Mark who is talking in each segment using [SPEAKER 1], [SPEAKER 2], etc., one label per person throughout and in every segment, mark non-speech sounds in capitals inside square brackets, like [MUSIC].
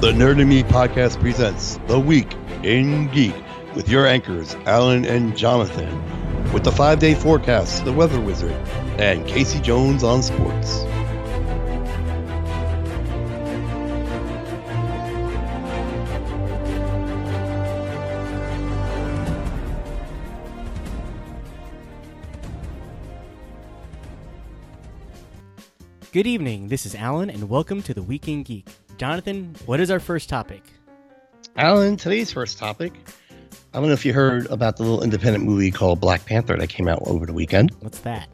[SPEAKER 1] The Nerd and Me podcast presents The Week in Geek with your anchors, Alan and Jonathan, with the five day forecast, The Weather Wizard, and Casey Jones on sports.
[SPEAKER 2] Good evening. This is Alan, and welcome to the Weekend Geek. Jonathan, what is our first topic?
[SPEAKER 1] Alan, today's first topic. I don't know if you heard about the little independent movie called Black Panther that came out over the weekend.
[SPEAKER 2] What's that?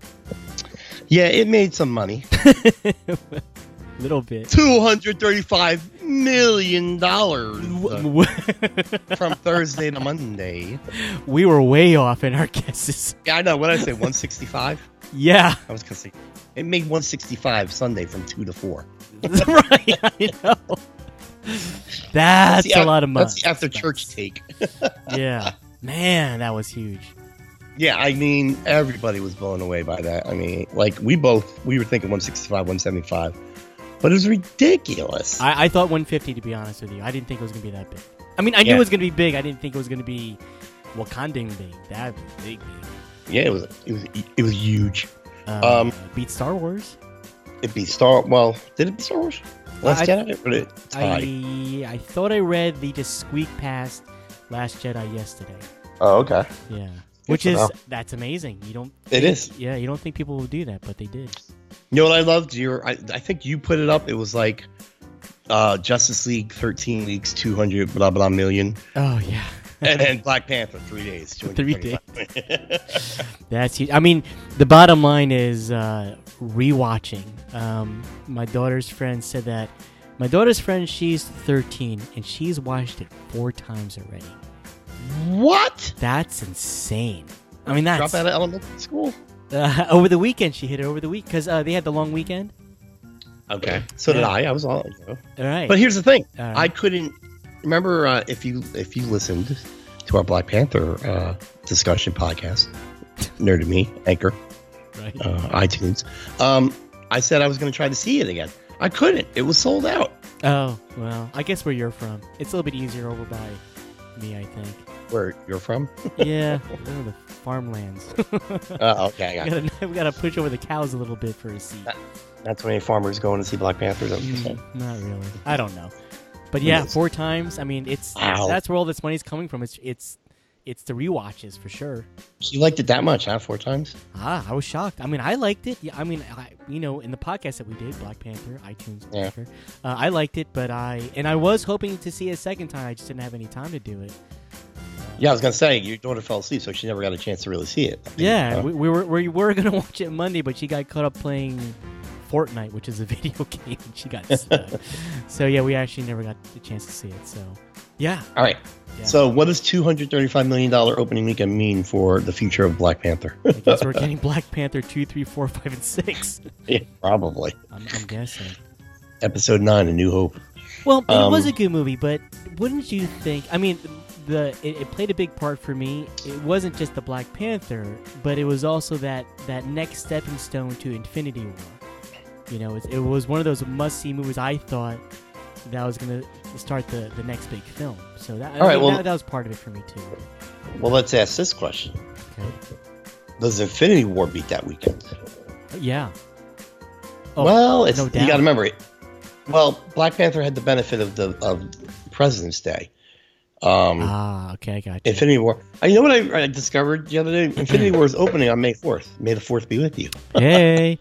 [SPEAKER 1] Yeah, it made some money. [LAUGHS]
[SPEAKER 2] Little bit.
[SPEAKER 1] $235 million uh, [LAUGHS] from Thursday to Monday.
[SPEAKER 2] we were way off in our guesses.
[SPEAKER 1] Yeah, I know. What did I say? 165?
[SPEAKER 2] Yeah,
[SPEAKER 1] I was going to say. It made 165 Sunday from 2 to 4. [LAUGHS]
[SPEAKER 2] right. I know. That's,
[SPEAKER 1] the
[SPEAKER 2] a lot of money.
[SPEAKER 1] That's the after church take. [LAUGHS]
[SPEAKER 2] Yeah, man, that was huge.
[SPEAKER 1] Yeah, I mean, everybody was blown away by that. I mean, like, we both, we were thinking 165, 175, but it was ridiculous.
[SPEAKER 2] I, I thought 150 to be honest with you. I didn't think it was gonna be that big. I mean, I knew it was gonna be big. I didn't think it was gonna be Wakandan big. That'd be big, big.
[SPEAKER 1] yeah, it was, it was, it was huge.
[SPEAKER 2] Uh,
[SPEAKER 1] Um,
[SPEAKER 2] beat Star Wars.
[SPEAKER 1] It beat Star, well, did it beat Star Wars? Last
[SPEAKER 2] I-
[SPEAKER 1] Jedi? It tie?
[SPEAKER 2] I I thought I read the just squeak past Last Jedi yesterday.
[SPEAKER 1] Oh, okay.
[SPEAKER 2] Yeah, which is
[SPEAKER 1] know.
[SPEAKER 2] that's amazing. You don't.
[SPEAKER 1] It
[SPEAKER 2] think-
[SPEAKER 1] is.
[SPEAKER 2] Yeah, you don't think people will do that, but they did.
[SPEAKER 1] You know what I loved? Your, I, I think you put it up. It was like uh, Justice League 13 weeks, 200 blah blah million,
[SPEAKER 2] Oh yeah,
[SPEAKER 1] and then [LAUGHS] Black Panther three days,
[SPEAKER 2] Three
[SPEAKER 1] 225. [LAUGHS]
[SPEAKER 2] that's huge. I mean, the bottom line is uh, rewatching. Um, my daughter's friend said that. My daughter's friend, she's 13, and she's watched it four times already.
[SPEAKER 1] what?
[SPEAKER 2] That's insane. I mean,
[SPEAKER 1] Drop
[SPEAKER 2] that's
[SPEAKER 1] out of elementary school.
[SPEAKER 2] uh, [LAUGHS] over the weekend. She hit it over the week because uh, they had the long weekend.
[SPEAKER 1] Okay. So did I. I was all. You know.
[SPEAKER 2] All right.
[SPEAKER 1] But here's the thing.
[SPEAKER 2] All right.
[SPEAKER 1] I couldn't remember uh, if you if you listened to our Black Panther uh, discussion podcast, Nerd to Me, Anchor,
[SPEAKER 2] right.
[SPEAKER 1] uh, iTunes. Um, I said I was going to try to see it again. I couldn't. It was sold out.
[SPEAKER 2] Oh, well, I guess where you're from. It's a little bit easier over by me, I think.
[SPEAKER 1] Where you're from? [LAUGHS]
[SPEAKER 2] Yeah, oh, the farmlands. [LAUGHS]
[SPEAKER 1] Uh, okay, I
[SPEAKER 2] we, gotta, [LAUGHS] we gotta push over the cows a little bit for a seat.
[SPEAKER 1] That's when any farmers going to see Black Panther. is that what you're saying?
[SPEAKER 2] Mm, not really. I don't know. But yeah, four times. I mean, it's
[SPEAKER 1] Wow.
[SPEAKER 2] that's where all this money's coming from. It's it's it's the rewatches for sure.
[SPEAKER 1] You liked it that much, huh? Four times?
[SPEAKER 2] Ah, I was shocked. I mean, I liked it. Yeah, I mean, I, you know, in the podcast that we did, Black Panther, iTunes,
[SPEAKER 1] Yeah.
[SPEAKER 2] Anchor, uh, I liked it. But I and I was hoping to see it a second time. I just didn't have any time to do it.
[SPEAKER 1] Yeah, I was gonna say your daughter fell asleep, so she never got a chance to really see it.
[SPEAKER 2] Yeah,
[SPEAKER 1] Uh,
[SPEAKER 2] we, we were we were gonna [LAUGHS] watch it Monday, but she got caught up playing Fortnite, which is a [LAUGHS] video game. and She got stuck. [LAUGHS] so yeah, we actually never got the chance to see it. So yeah,
[SPEAKER 1] all right.
[SPEAKER 2] Yeah.
[SPEAKER 1] So, what does two hundred thirty-five million dollar opening weekend mean for the future of Black Panther?
[SPEAKER 2] I guess we're [LAUGHS] getting Black Panther two, three, four, five, and six. [LAUGHS]
[SPEAKER 1] yeah, probably.
[SPEAKER 2] I'm, I'm guessing.
[SPEAKER 1] Episode nine, A New Hope.
[SPEAKER 2] Well, it
[SPEAKER 1] Um,
[SPEAKER 2] was a good movie, but wouldn't you think? I mean, the it, it played a big part for me. It wasn't just the Black Panther, but it was also that that next stepping stone to Infinity War. You know, it, it was one of those must see movies. I thought that was gonna start the the next big film. So that
[SPEAKER 1] All right, well-
[SPEAKER 2] that, that was part of it for me too.
[SPEAKER 1] Well, let's ask this question:
[SPEAKER 2] Okay.
[SPEAKER 1] Does Infinity War beat that weekend?
[SPEAKER 2] Yeah. Oh,
[SPEAKER 1] well, it's,
[SPEAKER 2] no
[SPEAKER 1] you got to remember it. Well, Black Panther had the benefit of the of President's Day. Um,
[SPEAKER 2] Ah, okay, I got you.
[SPEAKER 1] Infinity War. Uh, You know what I, I discovered the other day? Infinity War is opening on May fourth. May the fourth be with you.
[SPEAKER 2] hey,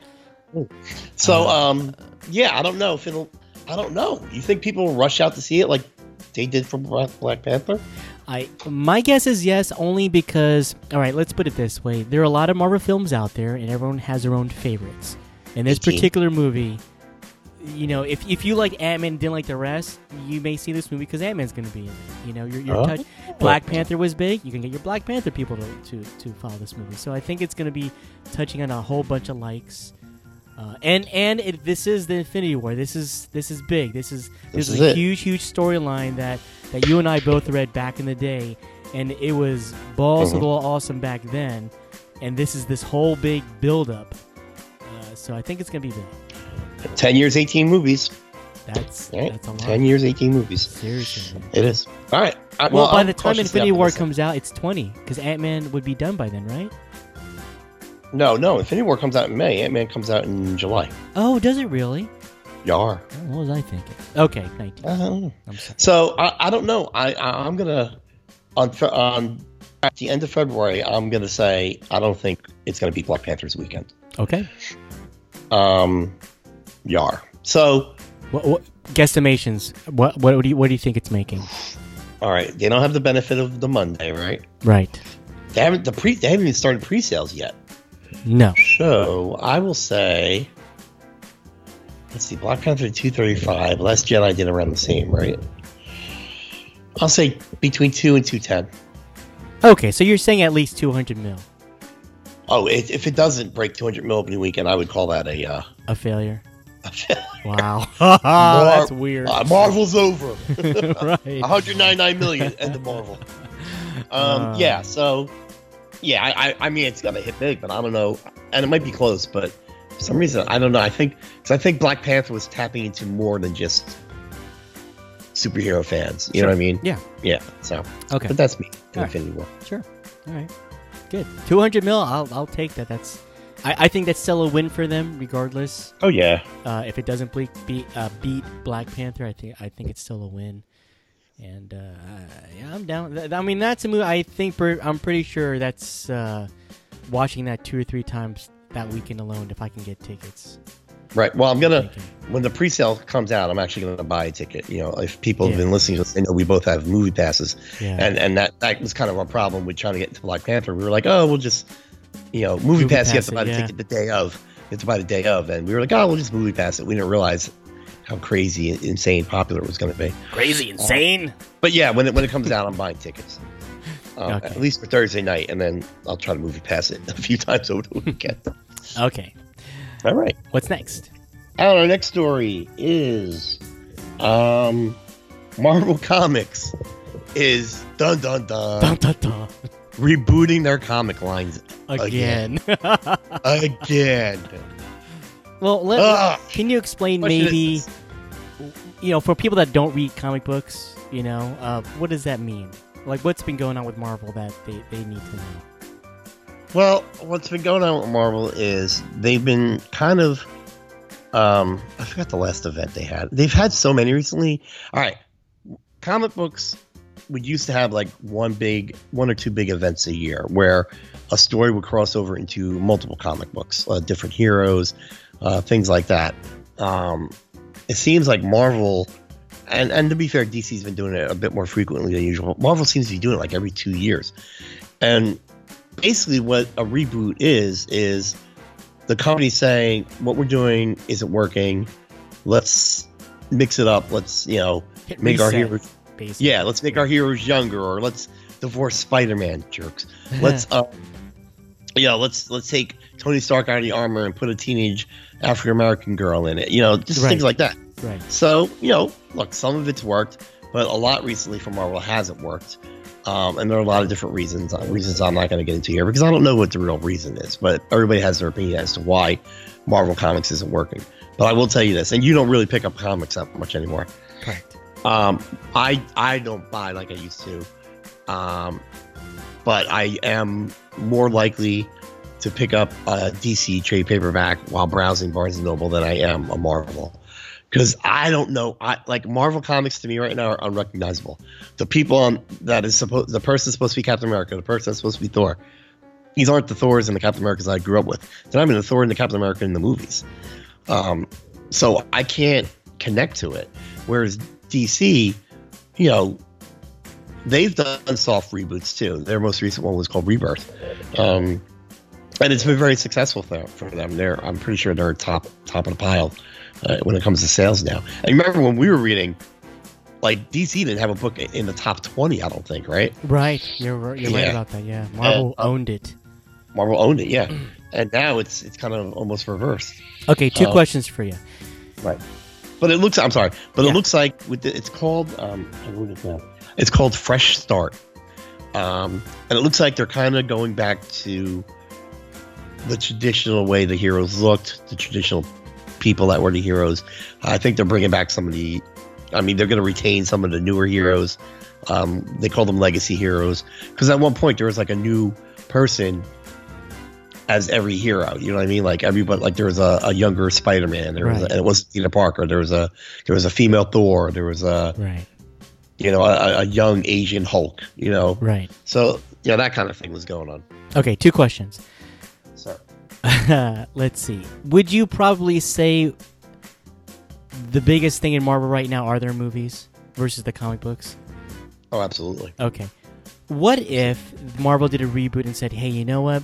[SPEAKER 2] [LAUGHS]
[SPEAKER 1] So,
[SPEAKER 2] Uh,
[SPEAKER 1] um, yeah, I don't know if it'll. I don't know. You think people will rush out to see it like they did for Black Panther?
[SPEAKER 2] I my guess is yes, only because all right. Let's put it this way: there are a lot of Marvel films out there, and everyone has their own favorites. And this
[SPEAKER 1] 18.
[SPEAKER 2] particular movie, you know, if if you like Ant Man and didn't like the rest, you may see this movie because Ant Man's going to be in it. You know, you're, you're
[SPEAKER 1] Oh.
[SPEAKER 2] touch- Black Panther was big. You can get your Black Panther people to to, to follow this movie. So I think it's going to be touching on a whole bunch of likes. Uh, and and it, this is the Infinity War. This is this is big. This is this,
[SPEAKER 1] This
[SPEAKER 2] is, a
[SPEAKER 1] it.
[SPEAKER 2] huge huge storyline that that you and I both read back in the day, and it was balls
[SPEAKER 1] Mhm.
[SPEAKER 2] of all awesome back then. And this is this whole big build up. Uh, so I think it's gonna be big.
[SPEAKER 1] Ten years, eighteen movies.
[SPEAKER 2] That's
[SPEAKER 1] Right?
[SPEAKER 2] that's a lot.
[SPEAKER 1] Ten years, eighteen movies.
[SPEAKER 2] Seriously. man.
[SPEAKER 1] It is. All right. I-
[SPEAKER 2] Well, by
[SPEAKER 1] I'm
[SPEAKER 2] the time Infinity War comes out, it's 20 because Ant Man would be done by then, right?
[SPEAKER 1] No, no. Infinity War comes out in May. Ant Man comes out in July.
[SPEAKER 2] Oh, does it really?
[SPEAKER 1] Yar.
[SPEAKER 2] Oh, what was I thinking? Okay, 19.
[SPEAKER 1] I don't know.
[SPEAKER 2] I'm.
[SPEAKER 1] So I, I don't know. I, I I'm gonna on on at the end of February. I'm gonna say I don't think it's gonna be Black Panther's weekend.
[SPEAKER 2] Okay.
[SPEAKER 1] Um, Yar. So
[SPEAKER 2] What, what guesstimations? What what do you what do you think it's making?
[SPEAKER 1] all right, they don't have the benefit of the Monday, right?
[SPEAKER 2] Right.
[SPEAKER 1] They haven't the pre they haven't even started pre-sales yet.
[SPEAKER 2] No.
[SPEAKER 1] So I will say, let's see, Black Panther two thirty five. Last Jedi did around the same, right? I'll say between two and two ten.
[SPEAKER 2] Okay, so you're saying at least 200 mil.
[SPEAKER 1] Oh, it, if it doesn't break two hundred mil opening weekend, I would call that a. Uh,
[SPEAKER 2] A failure.
[SPEAKER 1] a
[SPEAKER 2] Wow. [LAUGHS] [LAUGHS] That's weird.
[SPEAKER 1] Uh, Marvel's over. [LAUGHS]
[SPEAKER 2] right.
[SPEAKER 1] 199 million end of Marvel. Um,
[SPEAKER 2] Uh.
[SPEAKER 1] yeah, so yeah, I, I, mean it's gonna hit big, but I don't know, and it might be close, but for some reason I don't know. I think because I think Black Panther was tapping into more than just superhero fans. You know what I mean?
[SPEAKER 2] Yeah.
[SPEAKER 1] Yeah. So,
[SPEAKER 2] Okay.
[SPEAKER 1] but that's me. in
[SPEAKER 2] All right.
[SPEAKER 1] Infinity War.
[SPEAKER 2] Sure. All right. Good. 200 mil. I'll I'll take that. That's. I, I think that's still a win for them, regardless.
[SPEAKER 1] Oh yeah.
[SPEAKER 2] Uh, if it doesn't ble- beat uh, beat Black Panther, I think I think it's still a win. And uh, yeah, I'm down. I mean, that's a movie. I think per- I'm pretty sure that's uh, watching that two or three times that weekend alone. If I can get tickets,
[SPEAKER 1] Right. Well, I'm gonna when the pre-sale comes out, I'm actually gonna buy a ticket. You know, if people have been listening to us, they know we both have movie passes.
[SPEAKER 2] yeah,
[SPEAKER 1] and and that that was kind of our problem with trying to get into Black Panther. We were like, oh, we'll just, you know, movie,
[SPEAKER 2] Movie
[SPEAKER 1] pass. You have
[SPEAKER 2] pass
[SPEAKER 1] to
[SPEAKER 2] it,
[SPEAKER 1] buy the
[SPEAKER 2] yeah.
[SPEAKER 1] ticket the day of. You have to buy the day of, and we were like, oh, we'll just movie pass it. We didn't realize how crazy, insane, popular it was going to be.
[SPEAKER 2] crazy, insane.
[SPEAKER 1] But yeah, when it when it comes out, I'm buying tickets. Um,
[SPEAKER 2] Okay.
[SPEAKER 1] At least for Thursday night, and then I'll try to movie pass it [LAUGHS] a few times over the weekend.
[SPEAKER 2] Okay,
[SPEAKER 1] All right.
[SPEAKER 2] what's next?
[SPEAKER 1] And our next story is, um, Marvel Comics is dun dun dun,
[SPEAKER 2] Dun, dun, dun.
[SPEAKER 1] rebooting their comic lines
[SPEAKER 2] Again.
[SPEAKER 1] again. [LAUGHS]
[SPEAKER 2] well, let,
[SPEAKER 1] Ugh.
[SPEAKER 2] can you explain
[SPEAKER 1] Question
[SPEAKER 2] maybe? you know, for people that don't read comic books, you know, uh, what does that mean? Like, what's been going on with Marvel that they, they need to know?
[SPEAKER 1] Well, what's been going on with Marvel is they've been kind of um I forgot the last event they had. They've had so many recently. All right. Comic books we used to have like one big one or two big events a year where a story would cross over into multiple comic books, uh, different heroes, uh, things like that. Um it seems like Marvel and and to be fair, DC's been doing it a bit more frequently than usual. Marvel seems to be doing it like every 2 years. And basically what a reboot is is the company saying what we're doing isn't working let's mix it up let's you know
[SPEAKER 2] Hit
[SPEAKER 1] make our heroes
[SPEAKER 2] basically.
[SPEAKER 1] yeah let's make our heroes younger or let's divorce spider-man jerks [LAUGHS] let's uh you know let's let's take tony stark out of the armor and put a teenage african american girl in it you know just
[SPEAKER 2] Right.
[SPEAKER 1] things like that
[SPEAKER 2] right.
[SPEAKER 1] so, you know, look, some of it's worked, but a lot recently for Marvel hasn't worked. Um, and there are a lot of different reasons, uh, reasons I'm not going to get into here because I don't know what the real reason is, but everybody has their opinion as to why Marvel Comics isn't working. But I will tell you this, and you don't really pick up comics that much anymore.
[SPEAKER 2] Correct.
[SPEAKER 1] Um, I I don't buy like I used to, um, but I am more likely to pick up a DC trade paperback while browsing Barnes and Noble than I am a Marvel. Because I don't know, I like Marvel comics to me right now are unrecognizable. The people on that is supposed, the person supposed to be Captain America, the person that's supposed to be Thor. These aren't the Thors and the Captain Americas I grew up with. They're not even the Thor and the Captain America in the movies. Um, so I can't connect to it. Whereas DC, you know, they've done soft reboots too. Their most recent one was called Rebirth, um, and it's been very successful for, for them. They're, I'm pretty sure they're top top of the pile uh, when it comes to sales now. And remember when we were reading, like DC didn't have a book in the top 20, I don't think, right?
[SPEAKER 2] Right. You're you're right
[SPEAKER 1] Yeah.
[SPEAKER 2] about that. Yeah. Marvel
[SPEAKER 1] Uh,
[SPEAKER 2] owned it.
[SPEAKER 1] Marvel owned it, yeah. [CLEARS THROAT] And now it's it's kind of almost reversed.
[SPEAKER 2] Okay. Two
[SPEAKER 1] uh,
[SPEAKER 2] questions for you.
[SPEAKER 1] Right. But it looks. I'm sorry, but
[SPEAKER 2] Yeah.
[SPEAKER 1] it looks like with the, it's called. Um, I wrote it down. It's called Fresh Start, um, and it looks like they're kind of going back to the traditional way the heroes looked, the traditional people that were the heroes. I think they're bringing back some of the. I mean, they're going to retain some of the newer heroes. Um, they call them legacy heroes because at one point there was like a new person as every hero. You know what I mean? Like everybody, like there was a, a younger Spider-Man. There was,
[SPEAKER 2] Right.
[SPEAKER 1] a, and it was Peter Parker. There was a there was a female Thor. There was a
[SPEAKER 2] Right.
[SPEAKER 1] you know a, a young Asian Hulk. You know,
[SPEAKER 2] Right.
[SPEAKER 1] so you know that kind of thing was going on.
[SPEAKER 2] Okay. Two questions. [LAUGHS] Let's see. Would you probably say the biggest thing in Marvel right now are their movies versus the comic books?
[SPEAKER 1] oh, absolutely.
[SPEAKER 2] Okay. What if Marvel did a reboot and said, "Hey, you know what?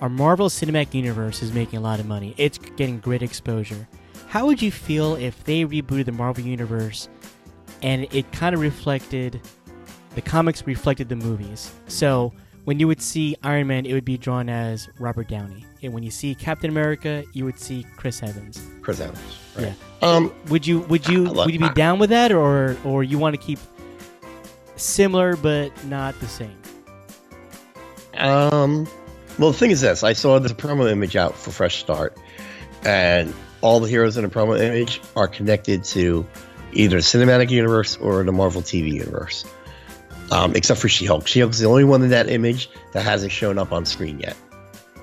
[SPEAKER 2] Our Marvel Cinematic Universe is making a lot of money. It's getting great exposure. How would you feel if they rebooted the Marvel Universe and it kind of reflected the comics reflected the movies? So, when you would see Iron Man, it would be drawn as Robert Downey. And when you see Captain America, you would see Chris Evans.
[SPEAKER 1] Chris Evans. Right.
[SPEAKER 2] Yeah.
[SPEAKER 1] Um.
[SPEAKER 2] Would you would you
[SPEAKER 1] I love-
[SPEAKER 2] would you be
[SPEAKER 1] I-
[SPEAKER 2] down with that or or you want to keep similar but not the same?
[SPEAKER 1] Um. Well, the thing is this: I saw this promo image out for Fresh Start, and all the heroes in the promo image are connected to either the cinematic universe or the Marvel TV universe. Um, except for She-Hulk. She-Hulk's the only one in that image that hasn't shown up on screen yet.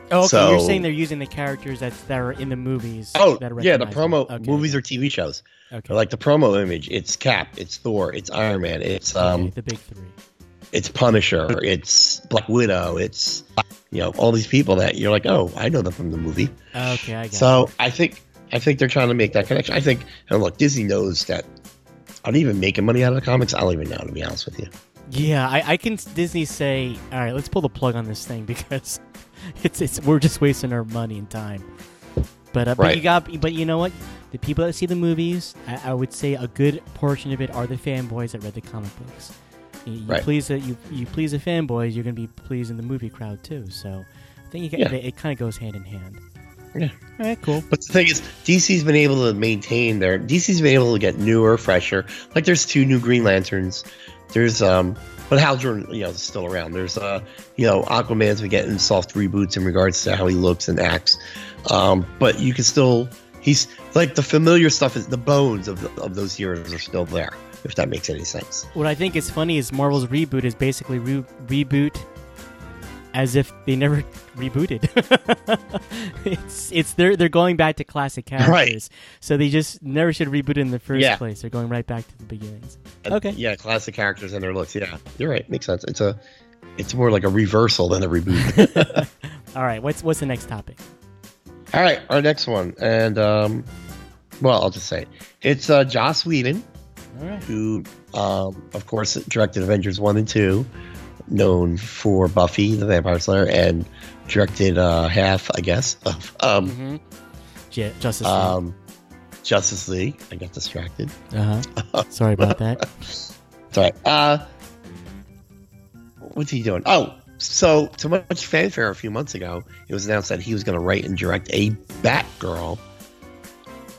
[SPEAKER 2] Oh, okay. you're saying they're using the characters that that are in the movies.
[SPEAKER 1] Oh,
[SPEAKER 2] that are
[SPEAKER 1] yeah, the promo
[SPEAKER 2] Okay,
[SPEAKER 1] movies or TV shows.
[SPEAKER 2] okay.
[SPEAKER 1] Like the promo image, it's Cap, it's Thor, it's Iron Man, it's um,
[SPEAKER 2] okay, the big three.
[SPEAKER 1] it's Punisher, it's Black Widow, it's you know all these people that you're like, oh, I know them from the movie.
[SPEAKER 2] Okay, I got.
[SPEAKER 1] So I think I think they're trying to make that connection. I think and look, Disney knows that. Are they even making money out of the comics? I don't even know to be honest with you.
[SPEAKER 2] It. Yeah, I, I can Disney say, all right, let's pull the plug on this thing [LAUGHS] because it's it's we're just wasting our money and time. But uh, but you got but you know what? The people that see the movies, I, I would say a good portion of it are the fanboys that read the comic books. You, you
[SPEAKER 1] Right.
[SPEAKER 2] please the you you please the fanboys, you're gonna be pleasing the movie crowd too. So I think you get,
[SPEAKER 1] Yeah.
[SPEAKER 2] it, kind of goes hand in hand.
[SPEAKER 1] Yeah.
[SPEAKER 2] All right. Cool.
[SPEAKER 1] But the thing is, DC's been able to maintain their DC's been able to get newer, fresher. Like there's two new Green Lanterns. There's um, but Hal Jordan, you know, is still around. There's uh, you know, Aquaman's been getting soft reboots in regards to how he looks and acts. Um, but you can still, he's like the familiar stuff is the bones of of those heroes are still there. If that makes any sense.
[SPEAKER 2] What I think is funny is Marvel's reboot is basically re- reboot as if they never [LAUGHS] rebooted. [LAUGHS] it's it's they're they're going back to classic [LAUGHS] characters, right. so they just never should reboot in the first
[SPEAKER 1] Yeah.
[SPEAKER 2] place. They're going right back to the beginnings.
[SPEAKER 1] And,
[SPEAKER 2] Okay.
[SPEAKER 1] Yeah, classic characters and their looks. Yeah, you're right. Makes sense. It's a, it's more like a reversal than a reboot.
[SPEAKER 2] All right, what's what's the next topic?
[SPEAKER 1] All right, our next one, and um, well, I'll just say it. it's uh, Joss Whedon,
[SPEAKER 2] All right.
[SPEAKER 1] who, um, of course, directed Avengers one and two, known for Buffy the Vampire Slayer, and directed uh, half, I guess, [LAUGHS] of um,
[SPEAKER 2] Mm-hmm. J- Justice League.
[SPEAKER 1] um, Justice League. I got distracted.
[SPEAKER 2] uh huh. [LAUGHS] Sorry about that.
[SPEAKER 1] Sorry. Uh, what's he doing? Oh, so to much fanfare a few months ago, it was announced that he was going to write and direct a Batgirl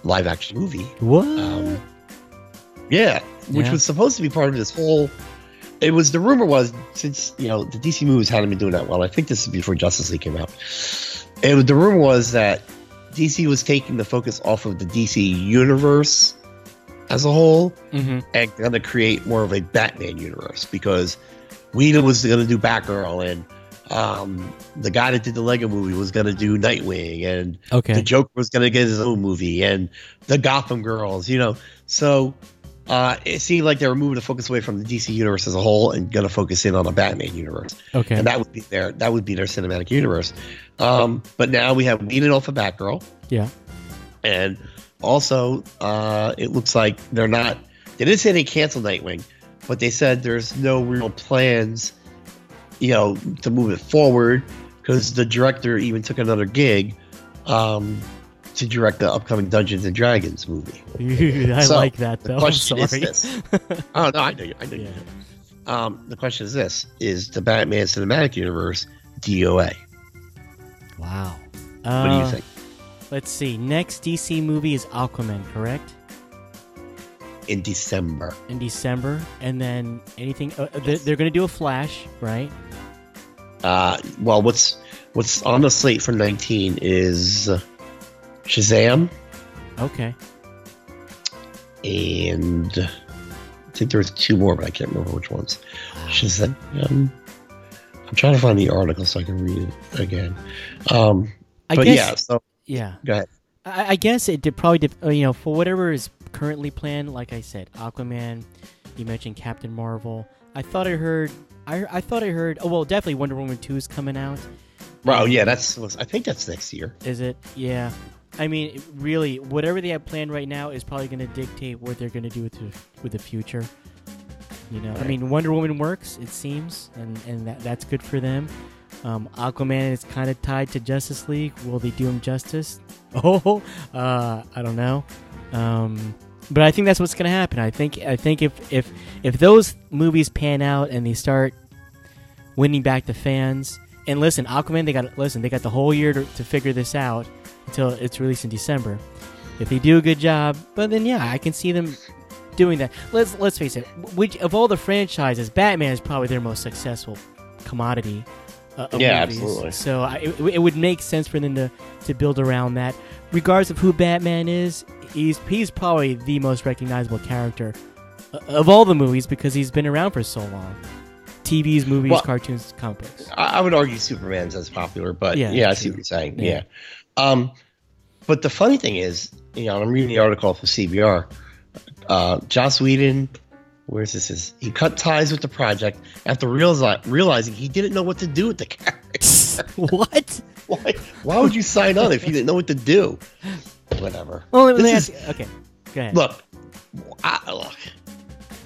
[SPEAKER 1] live action movie.
[SPEAKER 2] What?
[SPEAKER 1] Um, yeah, which
[SPEAKER 2] Yeah.
[SPEAKER 1] was supposed to be part of this whole. It was the rumor was since you know the DC movies hadn't been doing that well. I think this is before Justice League came out. It was the rumor was that DC was taking the focus off of the DC universe as a whole
[SPEAKER 2] mm-hmm.
[SPEAKER 1] and going to create more of a Batman universe because Whedon was going to do Batgirl and um, the guy that did the Lego movie was going to do Nightwing and
[SPEAKER 2] okay.
[SPEAKER 1] the Joker was going to get his own movie, and the Gotham Girls, you know. So uh, it seemed like they were moving the focus away from the DC universe as a whole and going to focus in on the Batman universe,
[SPEAKER 2] Okay.
[SPEAKER 1] and that would be their that would be their cinematic universe. Um, but now we have Whedon off of Batgirl,
[SPEAKER 2] Yeah.
[SPEAKER 1] and also uh, it looks like they're not. They didn't say they canceled Nightwing, but they said there's no real plans, you know, to move it forward because the director even took another gig um, to direct the upcoming Dungeons and Dragons movie. [LAUGHS]
[SPEAKER 2] I
[SPEAKER 1] So,
[SPEAKER 2] like that
[SPEAKER 1] The
[SPEAKER 2] though. I'm
[SPEAKER 1] question is this. oh no, I know you. I know
[SPEAKER 2] Yeah.
[SPEAKER 1] you. Um, the question is this: Is the Batman cinematic universe DOA?
[SPEAKER 2] Wow.
[SPEAKER 1] What do you
[SPEAKER 2] Uh,
[SPEAKER 1] think?
[SPEAKER 2] Let's see. Next DC movie is Aquaman, correct?
[SPEAKER 1] In December,
[SPEAKER 2] In December, and then anything. Uh, they're, they're going to do a Flash, right?
[SPEAKER 1] uh, well, what's what's on the slate for 19 is Shazam,
[SPEAKER 2] Okay.
[SPEAKER 1] and I think there was two more, but I can't remember which ones. Shazam. Um, I'm trying to find the article so I can read it again. Um,
[SPEAKER 2] I
[SPEAKER 1] but
[SPEAKER 2] guess.
[SPEAKER 1] yeah, so
[SPEAKER 2] yeah.
[SPEAKER 1] go ahead.
[SPEAKER 2] I, I guess it did probably, dep- uh, you know, for whatever is currently planned. Like I said, Aquaman. You mentioned Captain Marvel. I thought I heard. I, I thought I heard. Oh well, definitely Wonder Woman two is coming out.
[SPEAKER 1] Well, yeah, that's. I think that's next year.
[SPEAKER 2] Is it? Yeah. I mean, really, whatever they have planned right now is probably going to dictate what they're going to do with the, with the future. You know, I mean, Wonder Woman works, it seems, and and that, that's good for them. Um, Aquaman is kind of tied to Justice League. Will they do him justice? [LAUGHS] Oh, uh, I don't know. Um, but I think that's what's going to happen. I think I think if if if those movies pan out and they start winning back the fans, and listen, Aquaman, they got listen, they got the whole year to, to figure this out until it's released in December. If they do a good job, but then yeah, I can see them doing that. Let's let's face it. Which of all the franchises, Batman is probably their most successful commodity. Uh,
[SPEAKER 1] Yeah,
[SPEAKER 2] movies.
[SPEAKER 1] absolutely.
[SPEAKER 2] So I, it, it would make sense for them to, to build around that. Regardless of who Batman is, he's he's probably the most recognizable character uh, of all the movies because he's been around for so long. TVs, movies,
[SPEAKER 1] Well-
[SPEAKER 2] cartoons, comic books.
[SPEAKER 1] I, I would argue Superman's as popular, but
[SPEAKER 2] Yeah,
[SPEAKER 1] yeah, I see what you're saying.
[SPEAKER 2] Yeah.
[SPEAKER 1] Yeah. Um, but the funny thing is, you know, I'm reading the article for CBR. Uh, Joss Whedon, where's this? Is he cut ties with the project after realize, realizing he didn't know what to do with the character? [LAUGHS]
[SPEAKER 2] what? [LAUGHS]
[SPEAKER 1] why? Why would you sign on if you didn't know what to do? Whatever.
[SPEAKER 2] Well, let me ask. Okay, go ahead.
[SPEAKER 1] Look, I, look,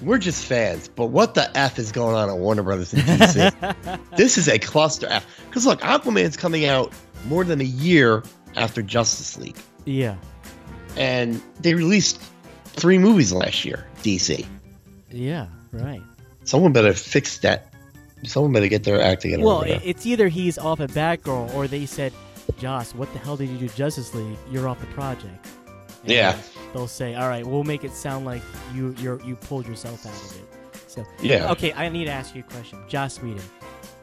[SPEAKER 1] we're just fans, but what the f is going on at Warner Brothers and DC? [LAUGHS] this is a cluster F. Because look, Aquaman's coming out more than a year after Justice League,
[SPEAKER 2] yeah,
[SPEAKER 1] and they released three movies last year. DC.
[SPEAKER 2] yeah, right.
[SPEAKER 1] Someone better fix that. Someone better get their act together.
[SPEAKER 2] Well, it's either he's off at Batgirl or they said, Joss, what the hell did you do Justice League? You're off the project. And
[SPEAKER 1] Yeah.
[SPEAKER 2] They'll say, all right, we'll make it sound like you you're, you pulled yourself out of it. So
[SPEAKER 1] yeah.
[SPEAKER 2] okay, I need to ask you a question. Joss Whedon,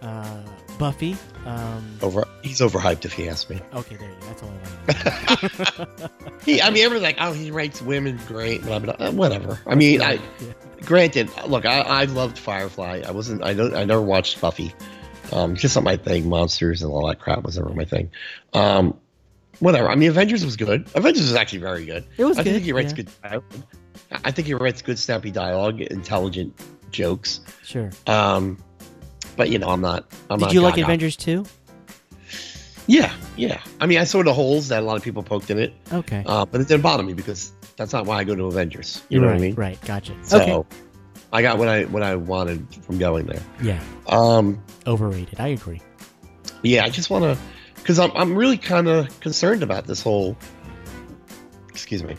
[SPEAKER 2] uh, Buffy. Um,
[SPEAKER 1] Over, he's overhyped if you ask me.
[SPEAKER 2] okay, there you go. That's all I want. [LAUGHS]
[SPEAKER 1] He, I mean, everyone's like, oh, he writes women great, blah blah. blah. Uh, whatever. I mean, I,
[SPEAKER 2] Yeah.
[SPEAKER 1] granted, look, I, I loved Firefly. I wasn't. I don't. I never watched Buffy. Um, just not my thing. Monsters and all that crap was never my thing. Um, whatever. I mean, Avengers was good. Avengers was actually very good.
[SPEAKER 2] It was
[SPEAKER 1] I
[SPEAKER 2] good.
[SPEAKER 1] think he writes
[SPEAKER 2] yeah.
[SPEAKER 1] good. dialogue. I think he writes good, snappy dialogue, intelligent jokes.
[SPEAKER 2] Sure.
[SPEAKER 1] Um, but you know, I'm not. I'm
[SPEAKER 2] Did
[SPEAKER 1] not
[SPEAKER 2] you like
[SPEAKER 1] Gaga.
[SPEAKER 2] Avengers 2?
[SPEAKER 1] Yeah, yeah. I mean, I saw the holes that a lot of people poked in it,
[SPEAKER 2] Okay.
[SPEAKER 1] uh, but it didn't bother me because that's not why I go to Avengers. You know
[SPEAKER 2] right,
[SPEAKER 1] what I mean?
[SPEAKER 2] Right. Gotcha.
[SPEAKER 1] So
[SPEAKER 2] okay.
[SPEAKER 1] I got what I what I wanted from going there.
[SPEAKER 2] Yeah.
[SPEAKER 1] Um,
[SPEAKER 2] Overrated. I agree.
[SPEAKER 1] yeah, I just want to, because I'm I'm really kind of concerned about this whole. Excuse me.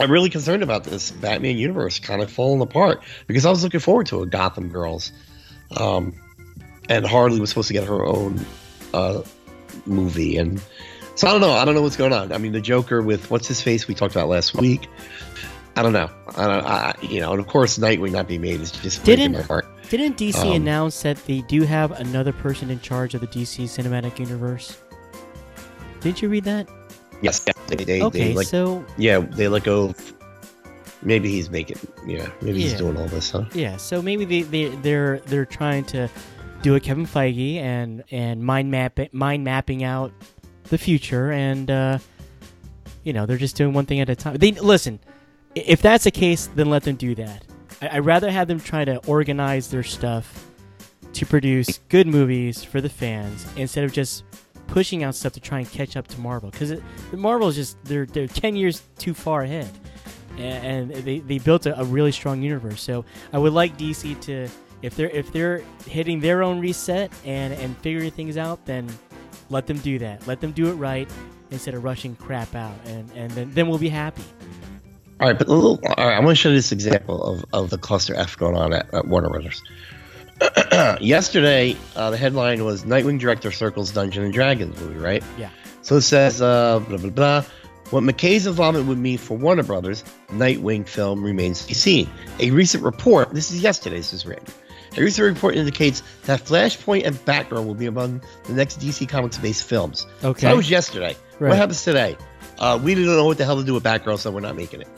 [SPEAKER 1] I'm really concerned about this Batman universe kind of falling apart because I was looking forward to a Gotham Girls, um, and Harley was supposed to get her own uh, movie, and so I don't know. I don't know what's going on. I mean, the Joker with what's his face we talked about last week. I don't know. I don't. I, you know, and of course, Nightwing not being made is just breaking
[SPEAKER 2] Didn't-
[SPEAKER 1] my heart.
[SPEAKER 2] Didn't DC
[SPEAKER 1] Um,
[SPEAKER 2] announce that they do have another person in charge of the DC cinematic universe? Didn't you read that?
[SPEAKER 1] Yes, yeah, they, they,
[SPEAKER 2] okay,
[SPEAKER 1] they like
[SPEAKER 2] so
[SPEAKER 1] Yeah, they let go. Of, maybe he's making. Yeah, maybe he's doing all this, huh?
[SPEAKER 2] yeah, so maybe they, they they're they're trying to do a Kevin Feige and and mind map mind mapping out the future, and uh, you know they're just doing one thing at a time. They listen. If that's the case, then let them do that. I, I'd rather have them try to organize their stuff to produce good movies for the fans instead of just pushing out stuff to try and catch up to Marvel because Marvel is just they're they're ten years too far ahead, and, and they, they built a, a really strong universe. So I would like DC to if they're if they're hitting their own reset and and figuring things out, then let them do that. Let them do it right instead of rushing crap out, and and then, then we'll be happy.
[SPEAKER 1] All right, but a little, all right, I want to show you this example of, of the cluster F going on at, at Warner Brothers. [CLEARS THROAT] Yesterday, uh, the headline was Nightwing director circles Dungeon and Dragons movie, right?
[SPEAKER 2] Yeah.
[SPEAKER 1] So it says, uh, blah, blah, blah. What McKay's involvement would mean for Warner Brothers, Nightwing film remains to be seen. A recent report, this is yesterday, this is written. A recent report indicates that Flashpoint and Batgirl will be among the next DC Comics based films.
[SPEAKER 2] Okay.
[SPEAKER 1] So that was yesterday.
[SPEAKER 2] Right.
[SPEAKER 1] What happens today? Uh, we didn't know what the hell to do with Batgirl, so we're not making it.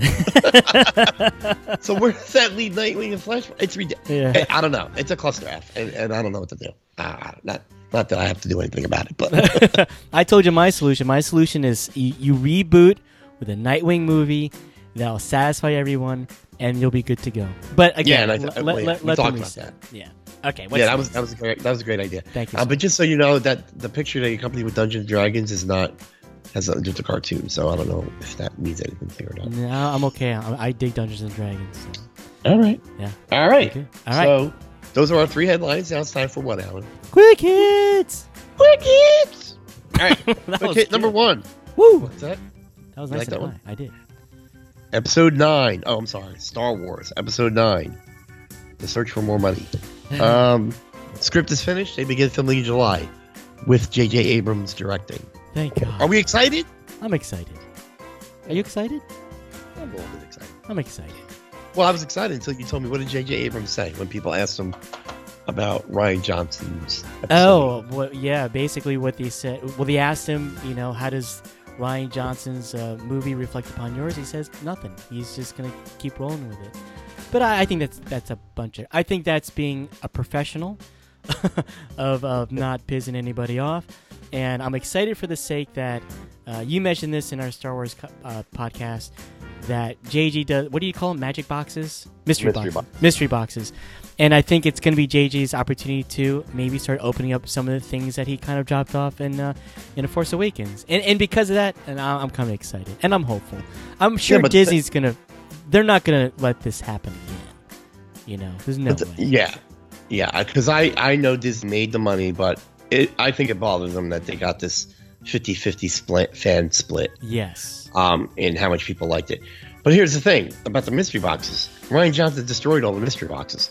[SPEAKER 1] [LAUGHS] so where does that lead Nightwing and Flashpoint? It's ridiculous.
[SPEAKER 2] Yeah.
[SPEAKER 1] I don't know. It's a cluster F, and, and I don't know what to do. Uh, not not that I have to do anything about it, but [LAUGHS]
[SPEAKER 2] I told you my solution. My solution is you, you reboot with a Nightwing movie that'll satisfy everyone, and you'll be good to go. But again,
[SPEAKER 1] and I th-
[SPEAKER 2] let,
[SPEAKER 1] well, yeah,
[SPEAKER 2] let, let them
[SPEAKER 1] about
[SPEAKER 2] reset. Yeah. Okay. What's
[SPEAKER 1] yeah, that was that was a great that was a great idea.
[SPEAKER 2] Thank you.
[SPEAKER 1] Uh, but just so you know, that the picture that you accompany with Dungeons and Dragons is not has a, just a cartoon, so I don't know if that means anything to you or not.
[SPEAKER 2] no, I'm okay. I, I dig Dungeons and Dragons. So.
[SPEAKER 1] All right.
[SPEAKER 2] Yeah.
[SPEAKER 1] All right.
[SPEAKER 2] Okay. All right.
[SPEAKER 1] So those are our three headlines. Now it's time for what, Alan?
[SPEAKER 2] Quick hits.
[SPEAKER 1] Quick hits. All right. [LAUGHS]
[SPEAKER 2] that
[SPEAKER 1] Quick
[SPEAKER 2] was
[SPEAKER 1] hit number one.
[SPEAKER 2] Woo.
[SPEAKER 1] What's that?
[SPEAKER 2] That was
[SPEAKER 1] You
[SPEAKER 2] nice
[SPEAKER 1] like that one?
[SPEAKER 2] I did.
[SPEAKER 1] Episode nine. Oh, I'm sorry. Star Wars. Episode nine. The search for more money. Um, script is finished. They begin filming in July, with J.J. Abrams directing.
[SPEAKER 2] Thank God.
[SPEAKER 1] Are we excited?
[SPEAKER 2] I'm excited. Are you excited?
[SPEAKER 1] I'm a little bit excited.
[SPEAKER 2] I'm excited.
[SPEAKER 1] Well, I was excited until you told me what did J.J. Abrams say when people asked him about Rian Johnson's. episode.
[SPEAKER 2] Oh, well, yeah. Basically, what they said. Well, they asked him, you know, how does Rian Johnson's uh, movie reflect upon yours? He says nothing. He's just gonna keep rolling with it. But I, I think that's that's a bunch of. I think that's being a professional [LAUGHS] of of not pissing anybody off. And I'm excited for the sake that uh, you mentioned this in our Star Wars uh, podcast that JJ does. What do you call them? Magic boxes, mystery,
[SPEAKER 1] Mystery
[SPEAKER 2] boxes, mystery boxes. And I think it's going to be JJ's opportunity to maybe start opening up some of the things that he kind of dropped off in uh, in A Force Awakens. And and because of that, and I'm kind of excited and I'm hopeful. I'm sure
[SPEAKER 1] the-
[SPEAKER 2] Disney's gonna. They're not gonna let this happen again. You know, there's no way.
[SPEAKER 1] yeah, yeah. Because I I know Disney made the money, but it, I think it bothers them that they got this 50-50 split fan split.
[SPEAKER 2] Yes.
[SPEAKER 1] Um, and how much people liked it. But here's the thing about the mystery boxes. Rian Johnson destroyed all the mystery boxes.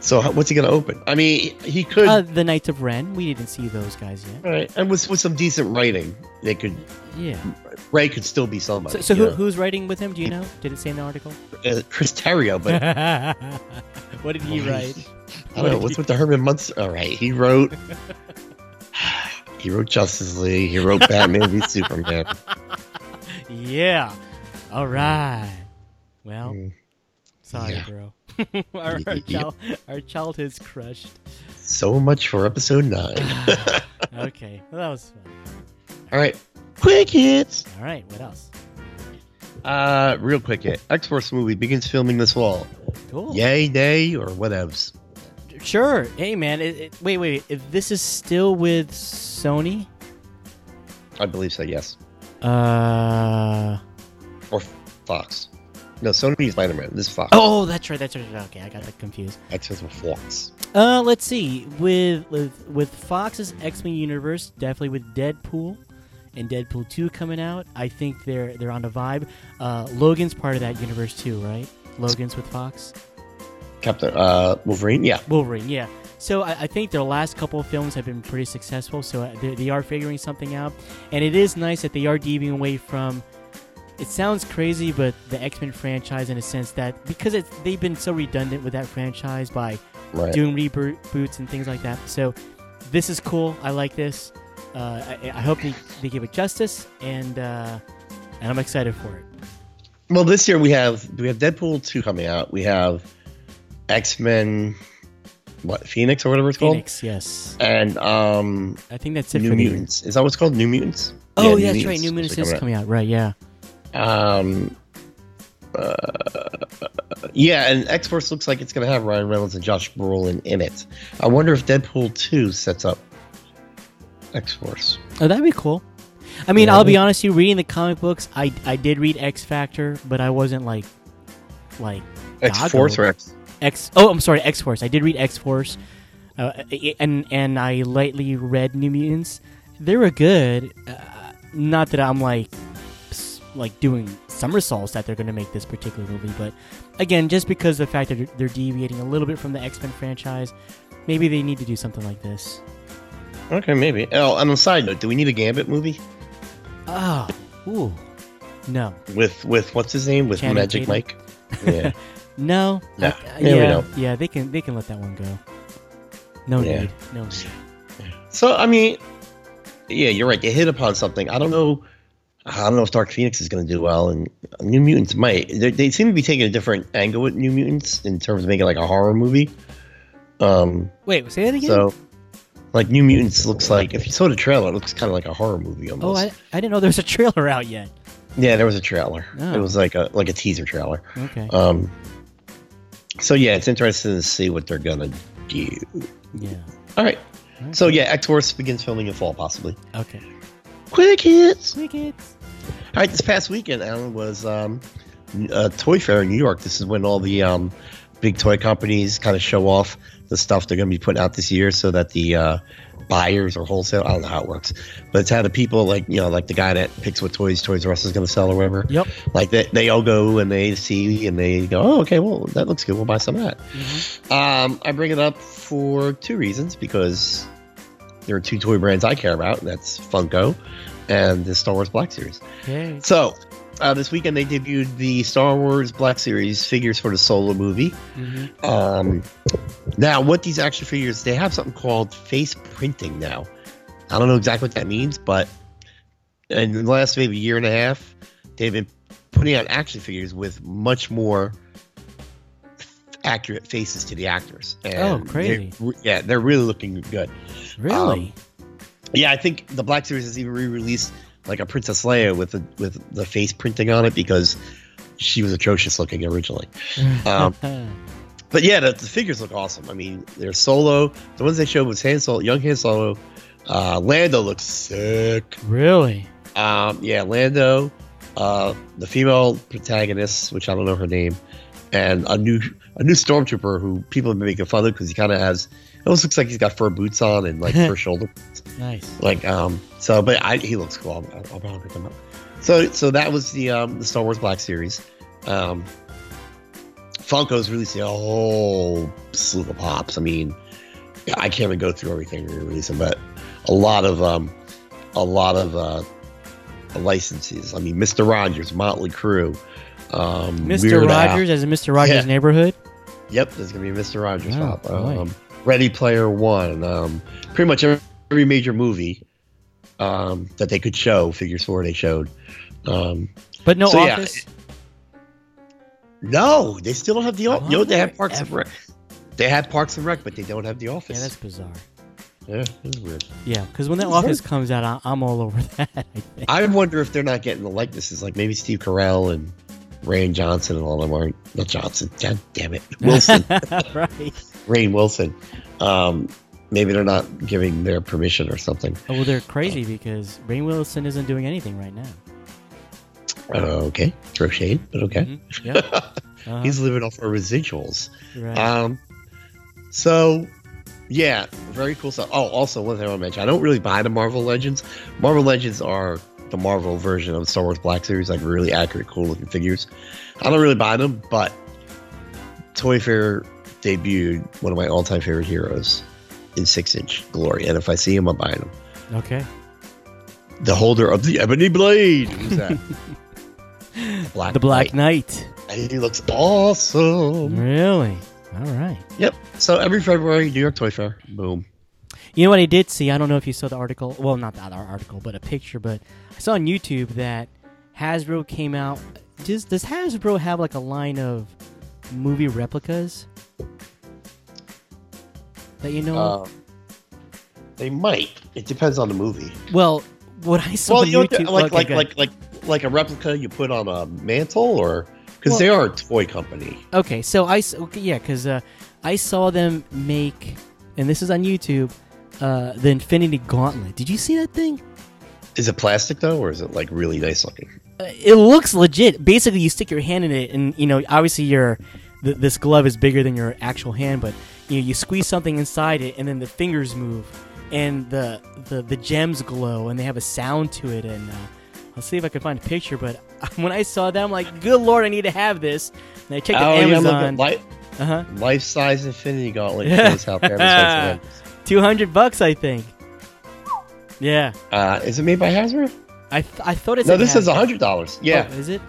[SPEAKER 1] So what's he going to open? I mean, he could.
[SPEAKER 2] Uh, the Knights of Ren. We didn't see those guys yet.
[SPEAKER 1] all right, and with with some decent writing, they could.
[SPEAKER 2] Yeah.
[SPEAKER 1] Rey could still be somebody.
[SPEAKER 2] So, so who, who's writing with him? Do you know? Did it say in the article?
[SPEAKER 1] Uh, Chris Terrio, but [LAUGHS]
[SPEAKER 2] what did he write?
[SPEAKER 1] I don't know what's with the Herman Munster. All right, he wrote. [LAUGHS] He wrote Justice League. He wrote Batman v Superman. [LAUGHS]
[SPEAKER 2] Yeah. All right. Well,
[SPEAKER 1] Mm,
[SPEAKER 2] sorry,
[SPEAKER 1] Yeah.
[SPEAKER 2] bro. [LAUGHS] [LAUGHS] our, our, child, our childhood's crushed.
[SPEAKER 1] So much for episode nine.
[SPEAKER 2] okay. Well, that was fun.
[SPEAKER 1] All right, quick hits.
[SPEAKER 2] All right. What else?
[SPEAKER 1] Uh, real quick hit. X Force movie begins filming this fall.
[SPEAKER 2] Cool.
[SPEAKER 1] Yay, nay, or whatevs.
[SPEAKER 2] Sure. Hey, man. It, it, wait, wait. If this is still with Sony,
[SPEAKER 1] I believe so. Yes,
[SPEAKER 2] uh.
[SPEAKER 1] or Fox. No, Sony's Spider Man. This is Fox.
[SPEAKER 2] Oh, that's right. That's right. Okay, I got that confused.
[SPEAKER 1] X Force with Fox.
[SPEAKER 2] Uh, let's see. With with with Fox's X Men universe, definitely with Deadpool and Deadpool two coming out, I think they're they're on the vibe. Uh, Logan's part of that universe too, right? Logan's with Fox.
[SPEAKER 1] Captain uh, Wolverine. Yeah,
[SPEAKER 2] Wolverine, yeah. So I, I think their last couple of films have been pretty successful. So uh, they, they are figuring something out, and it is nice that they are deviating away from. It sounds crazy, but the X Men franchise, in a sense that because it's they've been so redundant with that franchise by
[SPEAKER 1] right.
[SPEAKER 2] doing reboots and things like that. So this is cool. I like this. Uh, I, I hope they, they give it justice, and uh, and I'm excited for it.
[SPEAKER 1] Well, this year we have we have Deadpool two coming out. We have X Men, what Phoenix or whatever it's called?
[SPEAKER 2] Phoenix, yes.
[SPEAKER 1] and um,
[SPEAKER 2] I think that's it
[SPEAKER 1] New
[SPEAKER 2] for the year.
[SPEAKER 1] Mutants. Is that what's called? New Mutants.
[SPEAKER 2] Oh,
[SPEAKER 1] Yeah,
[SPEAKER 2] yeah, that's right. New Mutants is
[SPEAKER 1] coming
[SPEAKER 2] coming out. Right, yeah.
[SPEAKER 1] Um, uh, yeah, and X Force looks like it's going to have Ryan Reynolds and Josh Brolin in it. I wonder if Deadpool two sets up X Force.
[SPEAKER 2] Oh, that'd be cool. I mean,
[SPEAKER 1] Yeah,
[SPEAKER 2] I'll be honest. You reading the comic books, I I did read X Factor, but I wasn't like like
[SPEAKER 1] X Force or X?
[SPEAKER 2] X. Oh, I'm sorry, X Force. I did read X Force, uh, and and I lightly read New Mutants. They were good. Uh, not that I'm like like doing somersaults that they're going to make this particular movie, but again, just because the fact that they're- they're deviating a little bit from the X Men franchise, maybe they need to do something like this.
[SPEAKER 1] Okay, maybe. Oh, on a side note, do we need a Gambit movie
[SPEAKER 2] Oh, ooh, no,
[SPEAKER 1] with with what's his name with
[SPEAKER 2] Channing
[SPEAKER 1] Magic
[SPEAKER 2] Tatum?
[SPEAKER 1] Mike? Yeah. [LAUGHS]
[SPEAKER 2] no,
[SPEAKER 1] No,
[SPEAKER 2] I-
[SPEAKER 1] yeah,
[SPEAKER 2] yeah, yeah. They can they can let that one go. No
[SPEAKER 1] Yeah.
[SPEAKER 2] need, no need.
[SPEAKER 1] So I mean, yeah, you're right. They hit upon something. I don't know. I don't know if Dark Phoenix is going to do well, and New Mutants might. They, they seem to be taking a different angle with New Mutants in terms of making like a horror movie. Um,
[SPEAKER 2] Wait, say that again.
[SPEAKER 1] so, like New Mutants looks like if you saw the trailer, it looks kind of like a horror movie
[SPEAKER 2] oh. I, I didn't know there was a trailer out yet.
[SPEAKER 1] yeah, there was a trailer.
[SPEAKER 2] Oh.
[SPEAKER 1] It was like a like a teaser trailer.
[SPEAKER 2] Okay.
[SPEAKER 1] Um, so yeah, it's interesting to see what they're gonna do.
[SPEAKER 2] yeah.
[SPEAKER 1] All right. So yeah, X Force begins filming in fall, possibly.
[SPEAKER 2] Okay.
[SPEAKER 1] Quick hits.
[SPEAKER 2] Crickets.
[SPEAKER 1] All right, this past weekend, Alan was um, a toy fair in New York. This is when all the um, big toy companies kind of show off the stuff they're going to be putting out this year, so that the uh, buyers or wholesale. I don't know how it works, but it's how the people like you know like the guy that picks what toys Toys R Us is going to sell or whatever.
[SPEAKER 2] Yep.
[SPEAKER 1] Like they, they all go and they see and they go, oh okay, well that looks good. We'll buy some of that.
[SPEAKER 2] Mhm.
[SPEAKER 1] Um, I bring it up for two reasons because there are two toy brands I care about, and that's Funko and the Star Wars Black Series.
[SPEAKER 2] Okay.
[SPEAKER 1] So, uh, this weekend they debuted the Star Wars Black Series figures for the Solo movie.
[SPEAKER 2] Mhm.
[SPEAKER 1] Um, now, what these action figures, they have something called face printing now. I don't know exactly what that means, but in the last maybe year and a half, they've been putting out action figures with much more accurate faces to the actors. And
[SPEAKER 2] Oh, crazy.
[SPEAKER 1] they're- yeah, they're really looking good.
[SPEAKER 2] Really?
[SPEAKER 1] Yeah, I think the Black Series has even re-released like a Princess Leia with the with the face printing on it because she was atrocious looking originally. [LAUGHS] Um, but yeah, the, the figures look awesome. I mean, they're solo. The ones they showed was Han Solo, young Han Solo. Uh, Lando looks sick.
[SPEAKER 2] really?
[SPEAKER 1] Um, yeah, Lando, uh, the female protagonist, which I don't know her name, and a new a new stormtrooper who people have been making fun of because he kind of has. It almost looks like he's got fur boots on and like fur [LAUGHS] shoulder
[SPEAKER 2] Nice.
[SPEAKER 1] like um so but I he looks cool I'll, I'll probably pick him up so so that was the um the Star Wars Black Series um Funko's releasing a whole slew of pops I mean I can't even go through everything they're releasing but a lot of um a lot of uh licenses I mean Mr. Rogers Motley Crue um Al.
[SPEAKER 2] Rogers as a Mr. Rogers
[SPEAKER 1] Yeah.
[SPEAKER 2] neighborhood.
[SPEAKER 1] Yep, there's gonna be a Mr. Rogers pop. Um, Ready Player One. Um, pretty much every, every major movie um, that they could show figures four they showed. Um,
[SPEAKER 2] But no
[SPEAKER 1] So, yeah,
[SPEAKER 2] office.
[SPEAKER 1] no, they still don't have the office. Know, they have Parks and Rec. They had Parks and Rec, but they don't have the office.
[SPEAKER 2] yeah, that's bizarre.
[SPEAKER 1] Yeah, that's weird.
[SPEAKER 2] Yeah, because when that
[SPEAKER 1] It's
[SPEAKER 2] office comes out, I, I'm all over [LAUGHS] that. I.
[SPEAKER 1] I wonder if they're not getting the likenesses, like maybe Steve Carell and Rainn Johnson and all of them aren't. Not Johnson. God damn it, [LAUGHS] Wilson.
[SPEAKER 2] right.
[SPEAKER 1] Rainn Wilson. Um, maybe they're not giving their permission or something.
[SPEAKER 2] Oh, well, they're crazy because Rainn Wilson isn't doing anything right now.
[SPEAKER 1] Uh, okay, throw shade, but okay.
[SPEAKER 2] Mhm. Yeah. [LAUGHS] Uh-huh.
[SPEAKER 1] He's living off our residuals.
[SPEAKER 2] right.
[SPEAKER 1] Um, so yeah, very cool stuff. Oh, also one thing I want to mention: I don't really buy the Marvel Legends. Marvel Legends are the Marvel version of Star Wars Black Series, like really accurate, cool looking figures. I don't really buy them, but Toy Fair debuted one of my all time favorite heroes in six inch glory, and if I see him, I'm buying him.
[SPEAKER 2] okay.
[SPEAKER 1] The holder of the Ebony Blade. Who's that? the [LAUGHS] Black.
[SPEAKER 2] The Black
[SPEAKER 1] Knight.
[SPEAKER 2] Knight.
[SPEAKER 1] He looks awesome.
[SPEAKER 2] Really? All right.
[SPEAKER 1] Yep. So every February, New York Toy Fair. Boom.
[SPEAKER 2] You know what I did see? I don't know if you saw the article. Well, not the other article, but a picture. But I saw on YouTube that Hasbro came out. Does does Hasbro have like a line of movie replicas that you know? of?
[SPEAKER 1] Uh, they might. It depends on the movie.
[SPEAKER 2] well, what I saw
[SPEAKER 1] Well, you know,
[SPEAKER 2] YouTube,
[SPEAKER 1] like
[SPEAKER 2] okay,
[SPEAKER 1] like
[SPEAKER 2] good.
[SPEAKER 1] like like like a replica you put on a mantle, or because
[SPEAKER 2] Well-
[SPEAKER 1] they are a toy company.
[SPEAKER 2] Okay, so I okay, yeah, because uh, I saw them make, and this is on YouTube, uh, the Infinity Gauntlet. Did you see that thing?
[SPEAKER 1] Is it plastic though, or is it like really nice looking?
[SPEAKER 2] Uh, it looks legit. Basically, you stick your hand in it, and you know, obviously, your th- this glove is bigger than your actual hand, but you know, you squeeze something inside it, and then the fingers move, and the the, the gems glow, and they have a sound to it. And uh, I'll see if I can find a picture. But [LAUGHS] when I saw that, I'm like, good lord, I need to have this. And I checked
[SPEAKER 1] oh yeah,
[SPEAKER 2] Amazon.
[SPEAKER 1] life
[SPEAKER 2] uh huh.
[SPEAKER 1] life size Infinity Gauntlet [LAUGHS] shows how famous it is. [LAUGHS]
[SPEAKER 2] Two hundred bucks, I think. Yeah,
[SPEAKER 1] Uh, is it made by Hasbro?
[SPEAKER 2] I th- I thought it's
[SPEAKER 1] No, this is a hundred dollars. Yeah,
[SPEAKER 2] is it?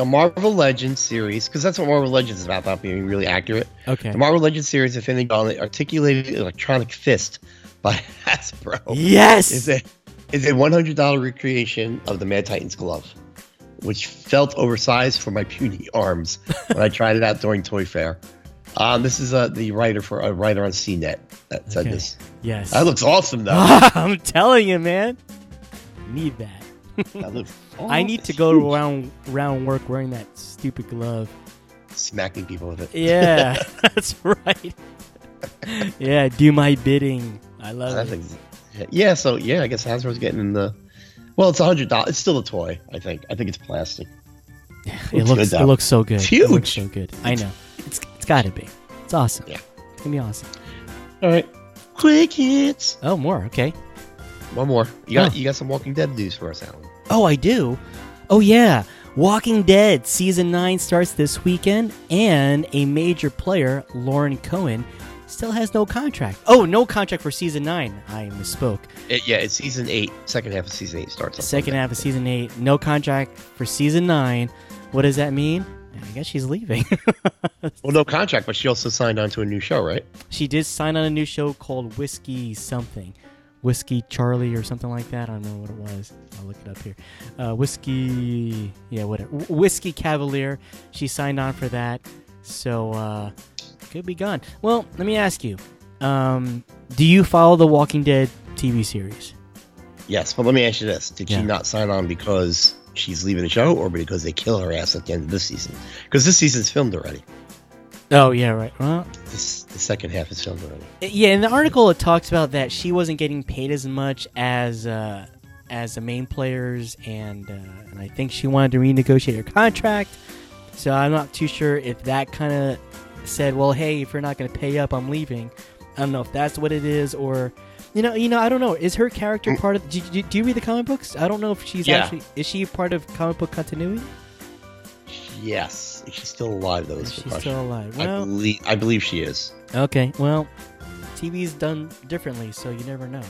[SPEAKER 1] The Marvel Legends series, because that's what Marvel Legends is about, about being really accurate.
[SPEAKER 2] Okay.
[SPEAKER 1] The Marvel Legends series Infinity Gauntlet articulated electronic fist by [LAUGHS] Hasbro.
[SPEAKER 2] Yes.
[SPEAKER 1] Is a is a $100 recreation of the Mad Titans glove, which felt oversized for my puny arms when I [LAUGHS] tried it out during Toy Fair. Um, this is uh, the writer for a writer on CNET that said
[SPEAKER 2] Okay.
[SPEAKER 1] this.
[SPEAKER 2] Yes.
[SPEAKER 1] That looks awesome, though. [LAUGHS]
[SPEAKER 2] I'm telling you, man. Need that.
[SPEAKER 1] That looks
[SPEAKER 2] I [LAUGHS] need to go around around work wearing that stupid glove.
[SPEAKER 1] smacking people with it.
[SPEAKER 2] Yeah, [LAUGHS] [LAUGHS] that's right. yeah, do my bidding. I love
[SPEAKER 1] I
[SPEAKER 2] it.
[SPEAKER 1] think, yeah. So yeah, I guess Hasbro's getting in the. Well, it's a hundred dollars. It's still a toy. I think. I think it's plastic.
[SPEAKER 2] It
[SPEAKER 1] Looks
[SPEAKER 2] looks it looks so good.
[SPEAKER 1] It's
[SPEAKER 2] It
[SPEAKER 1] huge.
[SPEAKER 2] so good. I know. It's it's got to be. It's awesome.
[SPEAKER 1] Yeah.
[SPEAKER 2] It's gonna be awesome.
[SPEAKER 1] All right. Quick hits.
[SPEAKER 2] Oh, more. Okay.
[SPEAKER 1] One more. You got
[SPEAKER 2] Oh.
[SPEAKER 1] you got some Walking Dead news for us, Alan.
[SPEAKER 2] Oh, I do. Oh yeah. Walking Dead season 9 starts this weekend and a major player, Lauren Cohan, still has no contract. Oh, no contract for season 9. I misspoke.
[SPEAKER 1] It, yeah, it's season eight. Second half of season eight starts. on
[SPEAKER 2] Second half of season 8, no contract for season 9. What does that mean? I guess she's leaving. [LAUGHS]
[SPEAKER 1] Well, no contract, but she also signed on to a new show, right?
[SPEAKER 2] she did sign on a new show called Whiskey something. Whiskey Charlie or something like that. I don't know what it was. I'll look it up here. Uh, Whiskey, yeah, whatever. Whiskey Cavalier. She signed on for that. So, uh, could be gone. Well, let me ask you um, Do you follow the Walking Dead TV series?
[SPEAKER 1] Yes, but let me ask you this: Did
[SPEAKER 2] Yeah.
[SPEAKER 1] she not sign on because she's leaving the show, or because they kill her ass at the end of this season? Because this season's filmed already.
[SPEAKER 2] Oh, yeah, right. Well,
[SPEAKER 1] This the second half is filmed already.
[SPEAKER 2] Yeah, in the article it talks about that she wasn't getting paid as much as uh, as the main players, and uh, and I think she wanted to renegotiate her contract. So I'm not too sure if that kind of said, "Well, hey, if you're not going to pay up, I'm leaving." I don't know if that's what it is, or you know, you know, I don't know. Is her character part of? Do, do, do you read the comic books? I don't know if she's
[SPEAKER 1] Yeah.
[SPEAKER 2] actually is she part of comic book continuity?
[SPEAKER 1] Yes, if she's still alive, though.
[SPEAKER 2] Is
[SPEAKER 1] question.
[SPEAKER 2] still alive?
[SPEAKER 1] I
[SPEAKER 2] Well,
[SPEAKER 1] believe I believe she is.
[SPEAKER 2] okay. Well, TV's done differently, so you never know.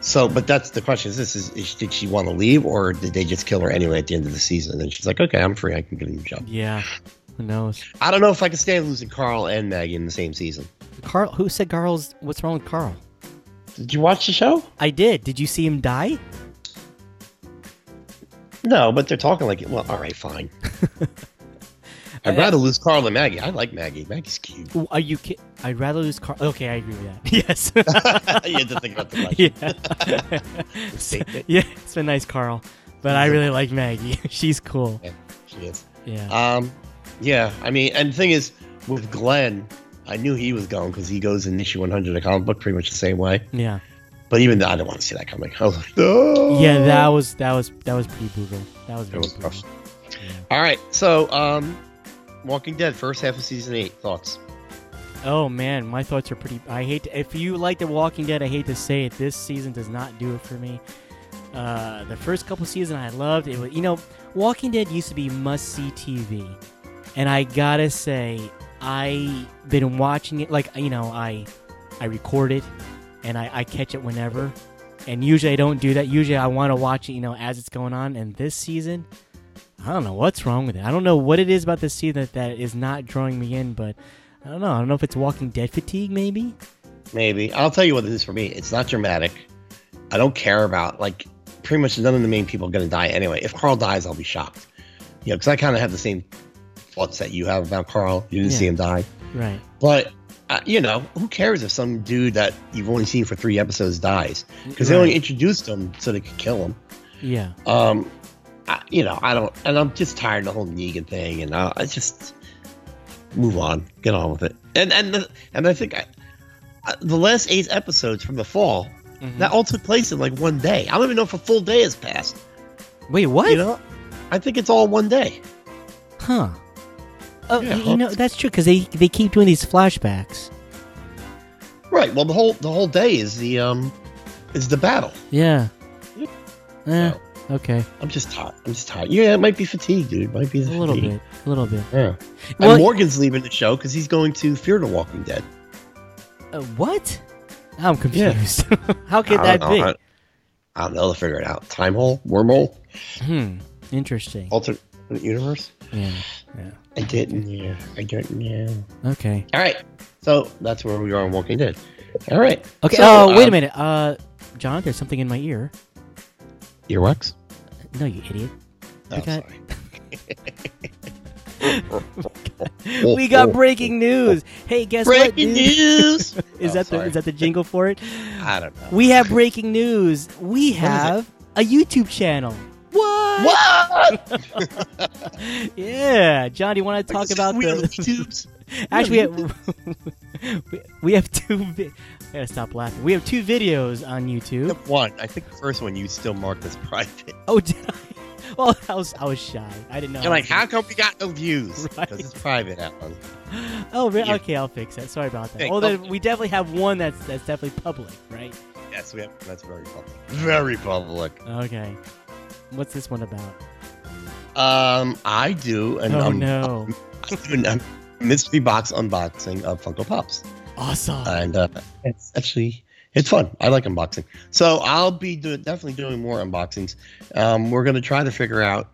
[SPEAKER 1] So, but that's the question: is this is, is did she want to leave, or did they just kill her anyway at the end of the season? And she's like, "Okay, I'm free. I can get a new job."
[SPEAKER 2] Yeah. Who knows?
[SPEAKER 1] I don't know if I can stand losing Carl and Maggie in the same season.
[SPEAKER 2] Carl, who said Carl's? What's wrong with Carl?
[SPEAKER 1] Did you watch the show?
[SPEAKER 2] I did. Did you see him die?
[SPEAKER 1] No, but they're talking like, well, all right, fine. [LAUGHS] I'd rather lose Carl than Maggie. I like Maggie. Maggie's cute.
[SPEAKER 2] Are you? Ki- I'd rather lose Carl. Okay, I agree with that. [LAUGHS] Yes. [LAUGHS]
[SPEAKER 1] you had to think about the question.
[SPEAKER 2] yeah. [LAUGHS] Yeah, it's been nice, Carl. But I really like Maggie. She's cool.
[SPEAKER 1] She is.
[SPEAKER 2] Yeah.
[SPEAKER 1] Um, yeah. I mean, and the thing is, with Glenn, I knew he was gone because he goes in issue 100 of the comic book pretty much the same way.
[SPEAKER 2] Yeah.
[SPEAKER 1] But even though I didn't want to see that coming, I was like, no.
[SPEAKER 2] Yeah. That was that was that was pretty brutal. That was very
[SPEAKER 1] was
[SPEAKER 2] brutal. Yeah.
[SPEAKER 1] All right. So, um, Walking Dead, first half of season eight. Thoughts?
[SPEAKER 2] Oh man, my thoughts are pretty. I hate to, if you like The Walking Dead. I hate to say it, this season does not do it for me. Uh, the first couple seasons I loved it. Was, you know, Walking Dead used to be must see TV, and I gotta say, I been watching it like you know I I record it and I, I catch it whenever. And usually I don't do that. Usually I want to watch it, you know, as it's going on. And this season, I don't know what's wrong with it. I don't know what it is about this season that, that is not drawing me in, but I don't know. I don't know if it's Walking Dead fatigue, maybe.
[SPEAKER 1] Maybe. I'll tell you what it is for me. It's not dramatic. I don't care about like pretty much none of the main people are going to die anyway. If Carl dies, I'll be shocked. You know, because I kind of have the same thoughts that you have about Carl. You didn't see him die,
[SPEAKER 2] Right.
[SPEAKER 1] but uh, you know, who cares if some dude that you've only seen for three episodes dies? Because they only introduced him so they could kill him.
[SPEAKER 2] Yeah.
[SPEAKER 1] Um, I, you know, I don't, and I'm just tired of the whole Negan thing, and I, I just move on, get on with it. And and the, and I think I, I, the last eight episodes from the fall
[SPEAKER 2] Mhm.
[SPEAKER 1] that all took place in like one day. I don't even know if a full day has passed.
[SPEAKER 2] Wait, what?
[SPEAKER 1] You know, I think it's all one day.
[SPEAKER 2] Huh. Oh,
[SPEAKER 1] Yeah,
[SPEAKER 2] you know that's true because they they keep doing these flashbacks.
[SPEAKER 1] Right. Well, the whole the whole day is the um is the battle.
[SPEAKER 2] Yeah.
[SPEAKER 1] yeah.
[SPEAKER 2] Eh,
[SPEAKER 1] So,
[SPEAKER 2] okay.
[SPEAKER 1] I'm just tired. I'm just tired. Yeah, it might be fatigue, dude. It might be
[SPEAKER 2] A
[SPEAKER 1] the
[SPEAKER 2] little bit. A little bit.
[SPEAKER 1] Yeah.
[SPEAKER 2] Well,
[SPEAKER 1] and Morgan's leaving the show because he's going to Fear the Walking Dead.
[SPEAKER 2] Uh, what? I'm confused. [LAUGHS] How could that
[SPEAKER 1] don't
[SPEAKER 2] be?
[SPEAKER 1] know. I, I don't know. They'll figure it out. Time hole, wormhole,
[SPEAKER 2] Hmm. Interesting.
[SPEAKER 1] alternate universe.
[SPEAKER 2] Yeah. Yeah.
[SPEAKER 1] I didn't. Yeah, I don't know.
[SPEAKER 2] Okay.
[SPEAKER 1] All right. So that's where we are on Walking Dead. All right.
[SPEAKER 2] Okay.
[SPEAKER 1] So,
[SPEAKER 2] oh, wait
[SPEAKER 1] um,
[SPEAKER 2] a minute. Uh, John, there's something in my ear.
[SPEAKER 1] Earwax?
[SPEAKER 2] No, you idiot.
[SPEAKER 1] Oh,
[SPEAKER 2] Okay.
[SPEAKER 1] sorry.
[SPEAKER 2] we got [LAUGHS] oh, oh, breaking oh, news. Hey, guess what?
[SPEAKER 1] Breaking news. [LAUGHS]
[SPEAKER 2] is
[SPEAKER 1] Oh,
[SPEAKER 2] that the is that the jingle for it?
[SPEAKER 1] I don't know.
[SPEAKER 2] We have breaking news. We have a YouTube channel. What?
[SPEAKER 1] What? [LAUGHS]
[SPEAKER 2] Yeah, John, do you want to talk about the?
[SPEAKER 1] have YouTubes.
[SPEAKER 2] Actually, we have, we- we have two. Vi- I gotta stop laughing. We have two videos on YouTube.
[SPEAKER 1] One. I think the first one you still marked as private.
[SPEAKER 2] Oh, [LAUGHS] did I? Well, I was I was shy. I didn't know.
[SPEAKER 1] You're like, how come we got no views? [LAUGHS]
[SPEAKER 2] Right.
[SPEAKER 1] Because it's private, Alan. [LAUGHS]
[SPEAKER 2] Oh, re-
[SPEAKER 1] Yeah.
[SPEAKER 2] okay. I'll fix that. Sorry about that.
[SPEAKER 1] Hey,
[SPEAKER 2] well, then we definitely have one that's that's definitely public, right?
[SPEAKER 1] Yes, we have. That's very public. Very public.
[SPEAKER 2] Okay. What's this one about?
[SPEAKER 1] Um, I do an
[SPEAKER 2] oh
[SPEAKER 1] um,
[SPEAKER 2] no!
[SPEAKER 1] I do an, um, mystery box unboxing of Funko Pops,
[SPEAKER 2] Awesome.
[SPEAKER 1] and uh, it's actually it's fun. I like unboxing, so I'll be doing definitely doing more unboxings. Um, we're gonna try to figure out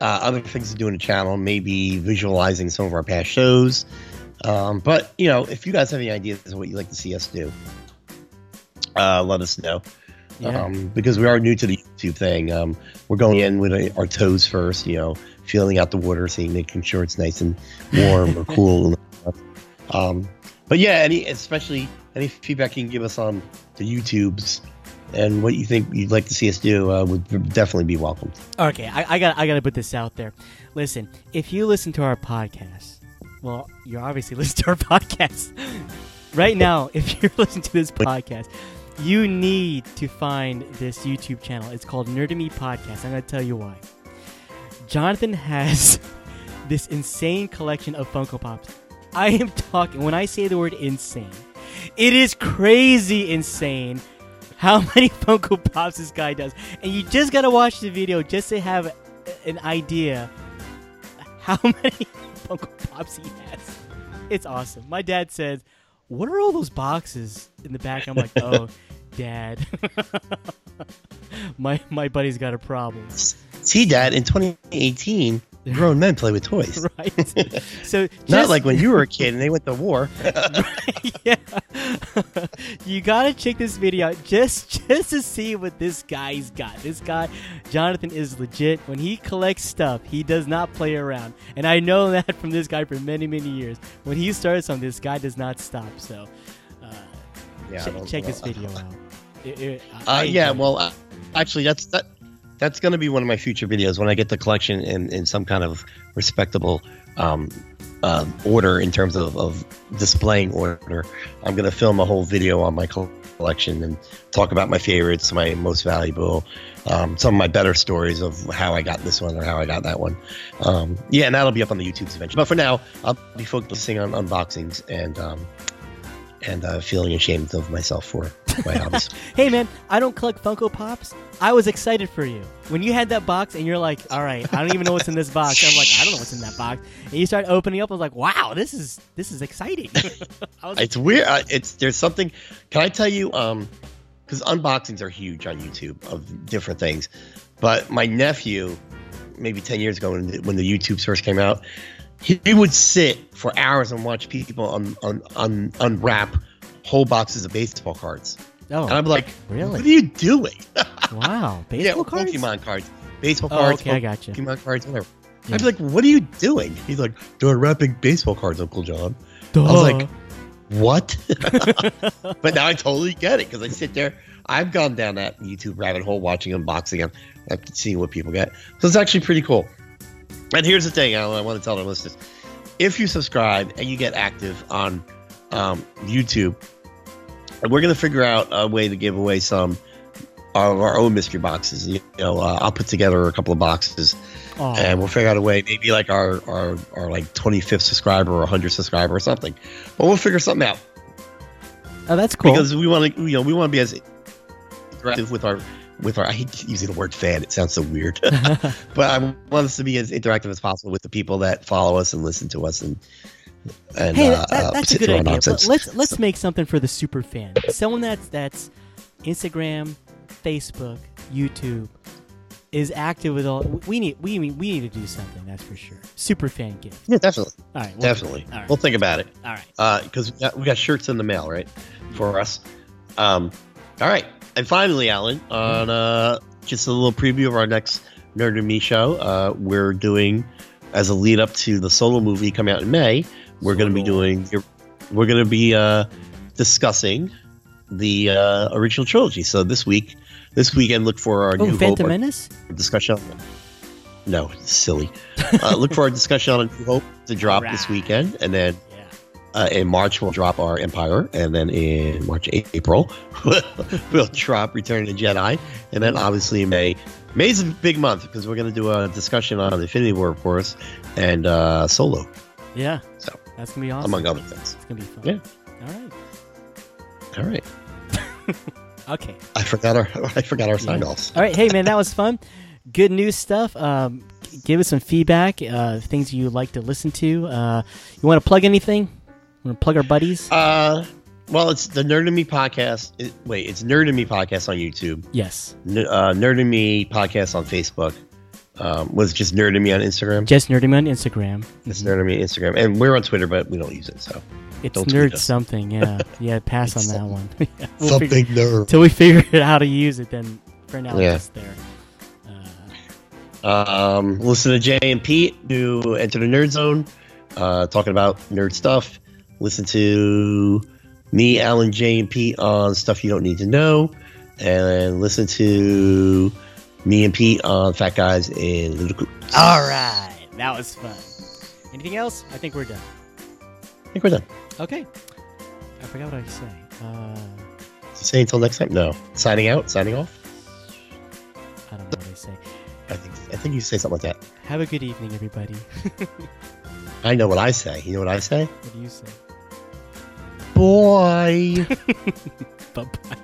[SPEAKER 1] uh, other things to do in the channel, maybe visualizing some of our past shows. Um, but you know, if you guys have any ideas of what you'd like to see us do, uh, let us know.
[SPEAKER 2] yeah.
[SPEAKER 1] um, because we are new to the YouTube thing. Um, we're going in with uh, our toes first, you know, feeling out the water, seeing, making sure it's nice and warm or [LAUGHS] cool. Um, but yeah, any especially any feedback you can give us on the YouTubes and what you think you'd like to see us do uh, would definitely be welcome.
[SPEAKER 2] Okay, I, I got I got to put this out there. Listen, if you listen to our podcast, well, you're obviously [LAUGHS] listening to our podcast [LAUGHS] right now. If you're [LAUGHS] listening to this podcast, you need to find this YouTube channel. It's called Nerd to Me Podcast. I'm going to tell you why. Jonathan has this insane collection of Funko Pops. I am talking when I say the word insane. It is crazy insane how [LAUGHS] many Funko Pops this guy does. And you just gotta watch the video just to have an idea how [LAUGHS] many Funko Pops he has. It's awesome. My dad says, What are all those boxes in the back? I'm like, Oh, [LAUGHS] dad. my my buddy's got a problem.
[SPEAKER 1] See, Dad, in 2018, [LAUGHS] grown men play with toys. [LAUGHS]
[SPEAKER 2] Right? So [LAUGHS] just,
[SPEAKER 1] Not like when you were a kid and they went to war.
[SPEAKER 2] yeah. you gotta check this video out just just to see what this guy's got. This guy, Jonathan, is legit. When he collects stuff, he does not play around, and I know that from this guy for many many years. When he starts on this, guy does not stop. So, uh,
[SPEAKER 1] yeah, I
[SPEAKER 2] check, this video out. It- it- I-
[SPEAKER 1] Uh,
[SPEAKER 2] I
[SPEAKER 1] yeah, well, uh, actually, that's that. That's going to be one of my future videos when I get the collection in, in some kind of respectable um, uh, order in terms of, of displaying order. I'm going to film a whole video on my collection and talk about my favorites, my most valuable, um, some of my better stories of how I got this one or how I got that one. Um, yeah, and that'll be up on the YouTube eventually. But for now, I'll be focusing on unboxings and um, and uh, feeling ashamed of myself for. [LAUGHS]
[SPEAKER 2] Hey man, I don't collect Funko Pops. I was excited for you when you had that box, and you're like, "All right, I don't even know what's in this box." I'm like, "I don't know what's in that box," and you start opening up. I was like, "Wow, this is this is exciting." [LAUGHS] I was,
[SPEAKER 1] It's weird. Uh, it's there's something. Can I tell you? Um, because unboxings are huge on YouTube of different things. But my nephew, maybe ten years ago, when the, when the YouTube first came out, he, he would sit for hours and watch people un, un, un, unwrap whole boxes of baseball cards,
[SPEAKER 2] oh,
[SPEAKER 1] and I'm like,
[SPEAKER 2] really?
[SPEAKER 1] "What are you doing?" [LAUGHS]
[SPEAKER 2] wow,
[SPEAKER 1] yeah,
[SPEAKER 2] baseball
[SPEAKER 1] or
[SPEAKER 2] cards.
[SPEAKER 1] Pokemon cards, baseball
[SPEAKER 2] Oh,
[SPEAKER 1] cards,
[SPEAKER 2] okay, I got you.
[SPEAKER 1] Pokemon cards, whatever.
[SPEAKER 2] Yeah.
[SPEAKER 1] I'd be like, "What are you doing?" He's like, "They're wrapping baseball cards, Uncle John."
[SPEAKER 2] Duh.
[SPEAKER 1] was like, what? [LAUGHS] [LAUGHS] but now I totally get it because I sit there. I've gone down that YouTube rabbit hole watching unboxing and and seeing what people get. So it's actually pretty cool. And here's the thing, Alan, I want to tell our listeners: if you subscribe and you get active on um, YouTube, and we're going to figure out a way to give away some of our own mystery boxes. You know, uh, I'll put together a couple of boxes
[SPEAKER 2] Aw.
[SPEAKER 1] and we'll figure out a way, maybe like our our, our like 25th subscriber or 100th subscriber or something. But we'll figure something out
[SPEAKER 2] oh, that's cool.
[SPEAKER 1] because we want to, you know, we want to be as interactive with our with our. I hate using the word fan; it sounds so weird. [LAUGHS] [LAUGHS] but I want us to be as interactive as possible with the people that follow us and listen to us and. And,
[SPEAKER 2] hey,
[SPEAKER 1] uh,
[SPEAKER 2] that, that-
[SPEAKER 1] uh,
[SPEAKER 2] that's a good idea. But
[SPEAKER 1] nonsense.
[SPEAKER 2] let's let's make something for the super fan. Someone that's that's Instagram, Facebook, YouTube is active with all. We need we we need to do something. That's for sure. Super fan gift.
[SPEAKER 1] yeah, definitely,
[SPEAKER 2] All right, we'll-
[SPEAKER 1] definitely.
[SPEAKER 2] All right.
[SPEAKER 1] We'll think about it.
[SPEAKER 2] all right.
[SPEAKER 1] because we, got, we got shirts in the mail, right, for us. Um, all right, and finally, Alan, on uh, just a little preview of our next Nerd and Me show. Uh, we're doing as a lead up to the solo movie coming out in May. We're going to be doing. We're going to be uh, discussing the uh, original trilogy. So this week, this weekend, look for our
[SPEAKER 2] Oh,
[SPEAKER 1] new
[SPEAKER 2] Phantom
[SPEAKER 1] Hope
[SPEAKER 2] Menace.
[SPEAKER 1] discussion. No, silly. Uh, look for our discussion on New Hope to drop this weekend, and then
[SPEAKER 2] Yeah.
[SPEAKER 1] uh, in March we'll drop our Empire, and then in March, April [LAUGHS] we'll drop Return of the Jedi, and then obviously in May. May's a big month because we're going to do a discussion on Infinity War, of course, and uh, Solo,
[SPEAKER 2] Yeah.
[SPEAKER 1] So,
[SPEAKER 2] that's gonna be awesome.
[SPEAKER 1] among other things.
[SPEAKER 2] It's gonna be fun.
[SPEAKER 1] Yeah.
[SPEAKER 2] All right.
[SPEAKER 1] All right, [LAUGHS]
[SPEAKER 2] Okay.
[SPEAKER 1] I forgot our [LAUGHS] I forgot our sign offs.
[SPEAKER 2] All right. Hey, man, that was fun. Good news stuff. Um, give us some feedback. Uh, things you like to listen to. Uh, you want to plug anything? Want to plug our buddies?
[SPEAKER 1] Uh, well, it's the Nerd and Me podcast. It, wait, it's Nerd and Me podcast on YouTube.
[SPEAKER 2] yes.
[SPEAKER 1] N- uh, Nerd and Me podcast on Facebook. Um, was just nerding Me on Instagram?
[SPEAKER 2] Just nerding me on Instagram.
[SPEAKER 1] It's nerding me on Instagram, and we're on Twitter, but we don't use it. So
[SPEAKER 2] It's
[SPEAKER 1] Don't
[SPEAKER 2] nerd something. Yeah. [LAUGHS] Yeah. Pass on
[SPEAKER 1] It's
[SPEAKER 2] that one. [LAUGHS] Yeah, we'll figure-
[SPEAKER 1] nerd.
[SPEAKER 2] Until we figure [LAUGHS] out how to use it, then for now
[SPEAKER 1] Yeah.
[SPEAKER 2] it's there. Uh,
[SPEAKER 1] Um, listen to Jay and Pete who enter the Nerd Zone, uh, talking about nerd stuff. Listen to me, Alan, Jay, and Pete on stuff you don't need to know, and listen to me and Pete on Fat Guys in Ludicrous.
[SPEAKER 2] all right. That was fun. Anything else? I think we're done.
[SPEAKER 1] I think we're done.
[SPEAKER 2] Okay. I forgot what I say. Uh,
[SPEAKER 1] Say until next time. No, signing out, signing off.
[SPEAKER 2] I don't know what I say.
[SPEAKER 1] I think I think you say something like that.
[SPEAKER 2] Have a good evening, everybody. [LAUGHS]
[SPEAKER 1] I know what I say. You know what I say?
[SPEAKER 2] what do you say?
[SPEAKER 1] Boy. [LAUGHS]
[SPEAKER 2] Bye.